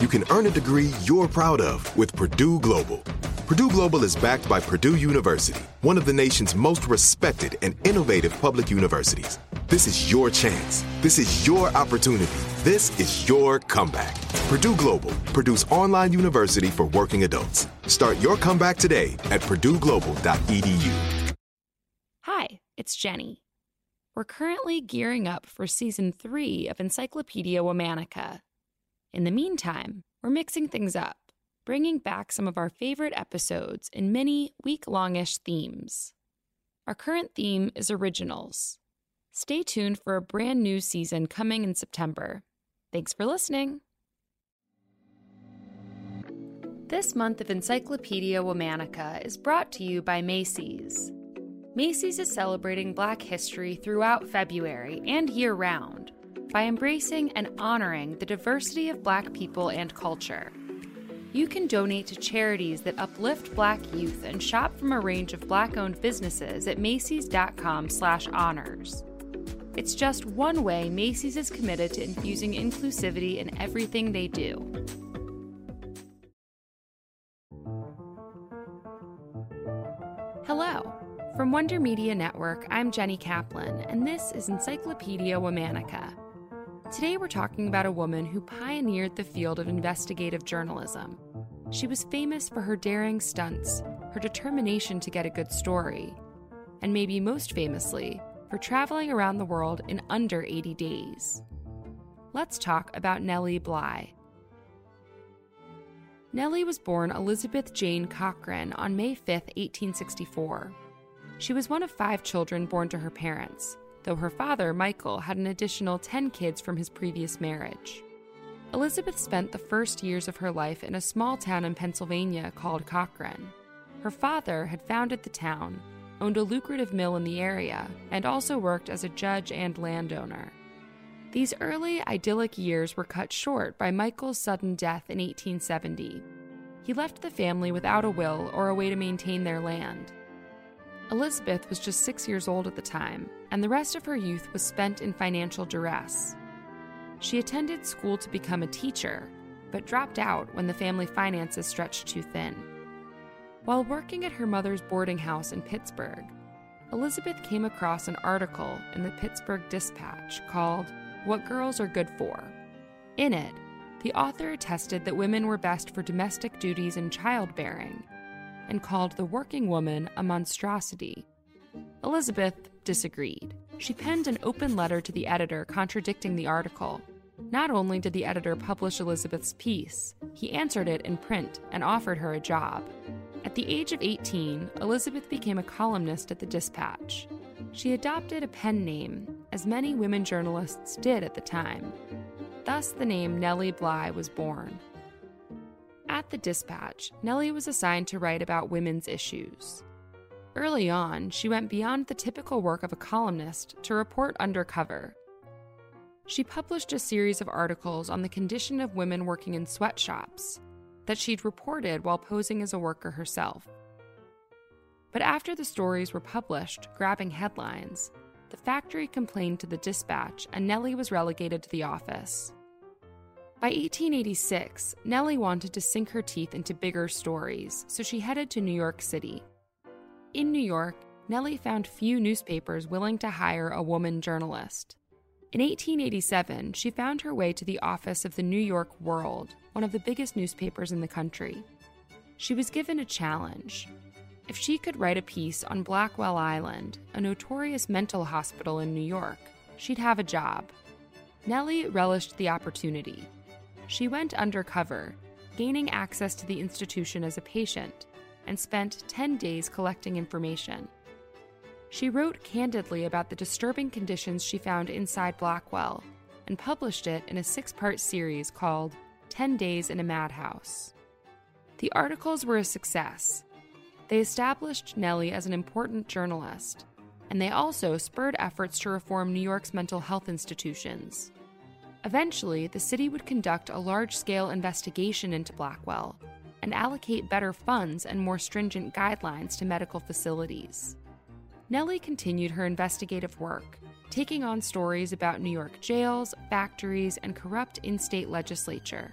you can earn a degree you're proud of with Purdue Global. Purdue Global is backed by Purdue University, one of the nation's most respected and innovative public universities. This is your chance. This is your opportunity. This is your comeback. Purdue Global, Purdue's online university for working adults. Start your comeback today at purdueglobal.edu. Hi, it's Jenny. We're currently gearing up for season three of Encyclopedia Womanica in the meantime, we're mixing things up, bringing back some of our favorite episodes in many week longish themes. Our current theme is originals. Stay tuned for a brand new season coming in September. Thanks for listening. This month of Encyclopedia Womanica is brought to you by Macy's. Macy's is celebrating Black history throughout February and year round by embracing and honoring the diversity of Black people and culture. You can donate to charities that uplift Black youth and shop from a range of Black-owned businesses at Macy's.com/honors. It's just one way Macy's is committed to infusing inclusivity in everything they do. Hello. From Wonder Media Network, I'm Jenny Kaplan, and this is Encyclopedia Womanica Today, we're talking about a woman who pioneered the field of investigative journalism. She was famous for her daring stunts, her determination to get a good story, and maybe most famously, for traveling around the world in under 80 days. Let's talk about Nellie Bly. Nellie was born Elizabeth Jane Cochran on May 5, 1864. She was one of five children born to her parents, though her father, Michael, had an additional 10 kids from his previous marriage. Elizabeth spent the first years of her life in a small town in Pennsylvania called Cochrane. Her father had founded the town, owned a lucrative mill in the area, and also worked as a judge and landowner. These early idyllic years were cut short by Michael's sudden death in 1870. He left the family without a will or a way to maintain their land. Elizabeth was just six years old at the time, and the rest of her youth was spent in financial duress. She attended school to become a teacher, but dropped out when the family finances stretched too thin. While working at her mother's boarding house in Pittsburgh, Elizabeth came across an article in the Pittsburgh Dispatch called What Girls Are Good For. In it, the author attested that women were best for domestic duties and childbearing and called the working woman a monstrosity. Elizabeth disagreed. She penned an open letter to the editor contradicting the article. Not only did the editor publish Elizabeth's piece, he answered it in print and offered her a job. At the age of 18, Elizabeth became a columnist at the Dispatch. She adopted a pen name, as many women journalists did at the time. Thus, the name Nellie Bly was born. At the Dispatch, Nellie was assigned to write about women's issues. Early on, she went beyond the typical work of a columnist to report undercover. She published a series of articles on the condition of women working in sweatshops that she'd reported while posing as a worker herself. But after the stories were published, grabbing headlines, the factory complained to the dispatch and Nellie was relegated to the office. By 1886, Nellie wanted to sink her teeth into bigger stories, so she headed to New York City. In New York, Nellie found few newspapers willing to hire a woman journalist. In 1887, she found her way to the office of the New York World, one of the biggest newspapers in the country. She was given a challenge. If she could write a piece on Blackwell Island, a notorious mental hospital in New York, she'd have a job. Nellie relished the opportunity. She went undercover, gaining access to the institution as a patient, and spent 10 days collecting information. She wrote candidly about the disturbing conditions she found inside Blackwell and published it in a six part series called 10 Days in a Madhouse. The articles were a success. They established Nellie as an important journalist, and they also spurred efforts to reform New York's mental health institutions. Eventually, the city would conduct a large scale investigation into Blackwell and allocate better funds and more stringent guidelines to medical facilities. Nellie continued her investigative work, taking on stories about New York jails, factories, and corrupt in state legislature.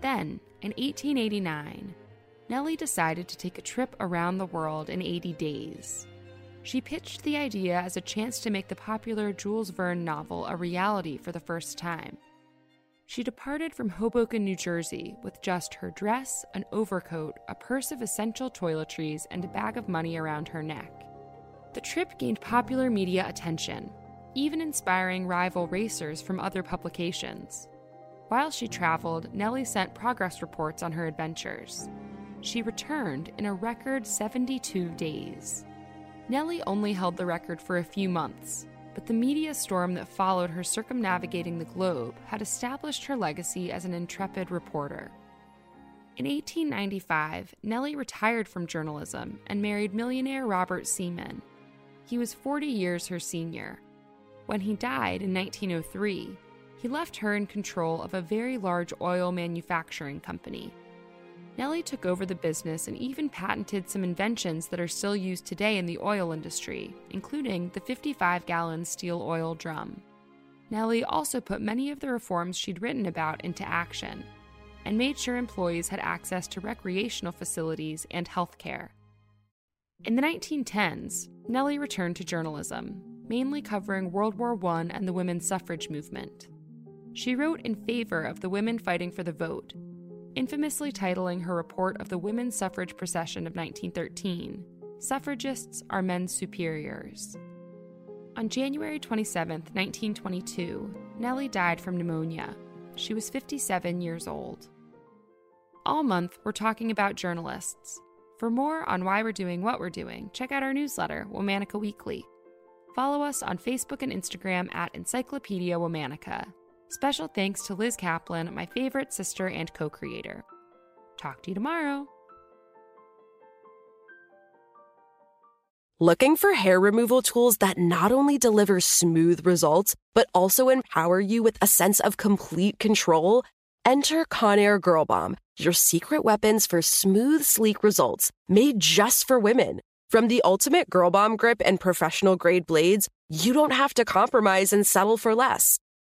Then, in 1889, Nellie decided to take a trip around the world in 80 days. She pitched the idea as a chance to make the popular Jules Verne novel a reality for the first time. She departed from Hoboken, New Jersey, with just her dress, an overcoat, a purse of essential toiletries, and a bag of money around her neck. The trip gained popular media attention, even inspiring rival racers from other publications. While she traveled, Nellie sent progress reports on her adventures. She returned in a record 72 days. Nellie only held the record for a few months, but the media storm that followed her circumnavigating the globe had established her legacy as an intrepid reporter. In 1895, Nellie retired from journalism and married millionaire Robert Seaman. He was 40 years her senior. When he died in 1903, he left her in control of a very large oil manufacturing company Nellie took over the business and even patented some inventions that are still used today in the oil industry, including the 55 gallon steel oil drum. Nellie also put many of the reforms she'd written about into action and made sure employees had access to recreational facilities and health care. In the 1910s, Nellie returned to journalism, mainly covering World War I and the women's suffrage movement. She wrote in favor of the women fighting for the vote infamously titling her report of the women's suffrage procession of 1913 Suffragists Are Men's Superiors. On January 27, 1922, Nellie died from pneumonia. She was 57 years old. All month, we're talking about journalists. For more on why we're doing what we're doing, check out our newsletter, Womanica Weekly. Follow us on Facebook and Instagram at Encyclopedia Womanica. Special thanks to Liz Kaplan, my favorite sister and co creator. Talk to you tomorrow. Looking for hair removal tools that not only deliver smooth results, but also empower you with a sense of complete control? Enter Conair Girl Bomb, your secret weapons for smooth, sleek results made just for women. From the ultimate Girl Bomb grip and professional grade blades, you don't have to compromise and settle for less.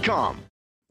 Geico.com.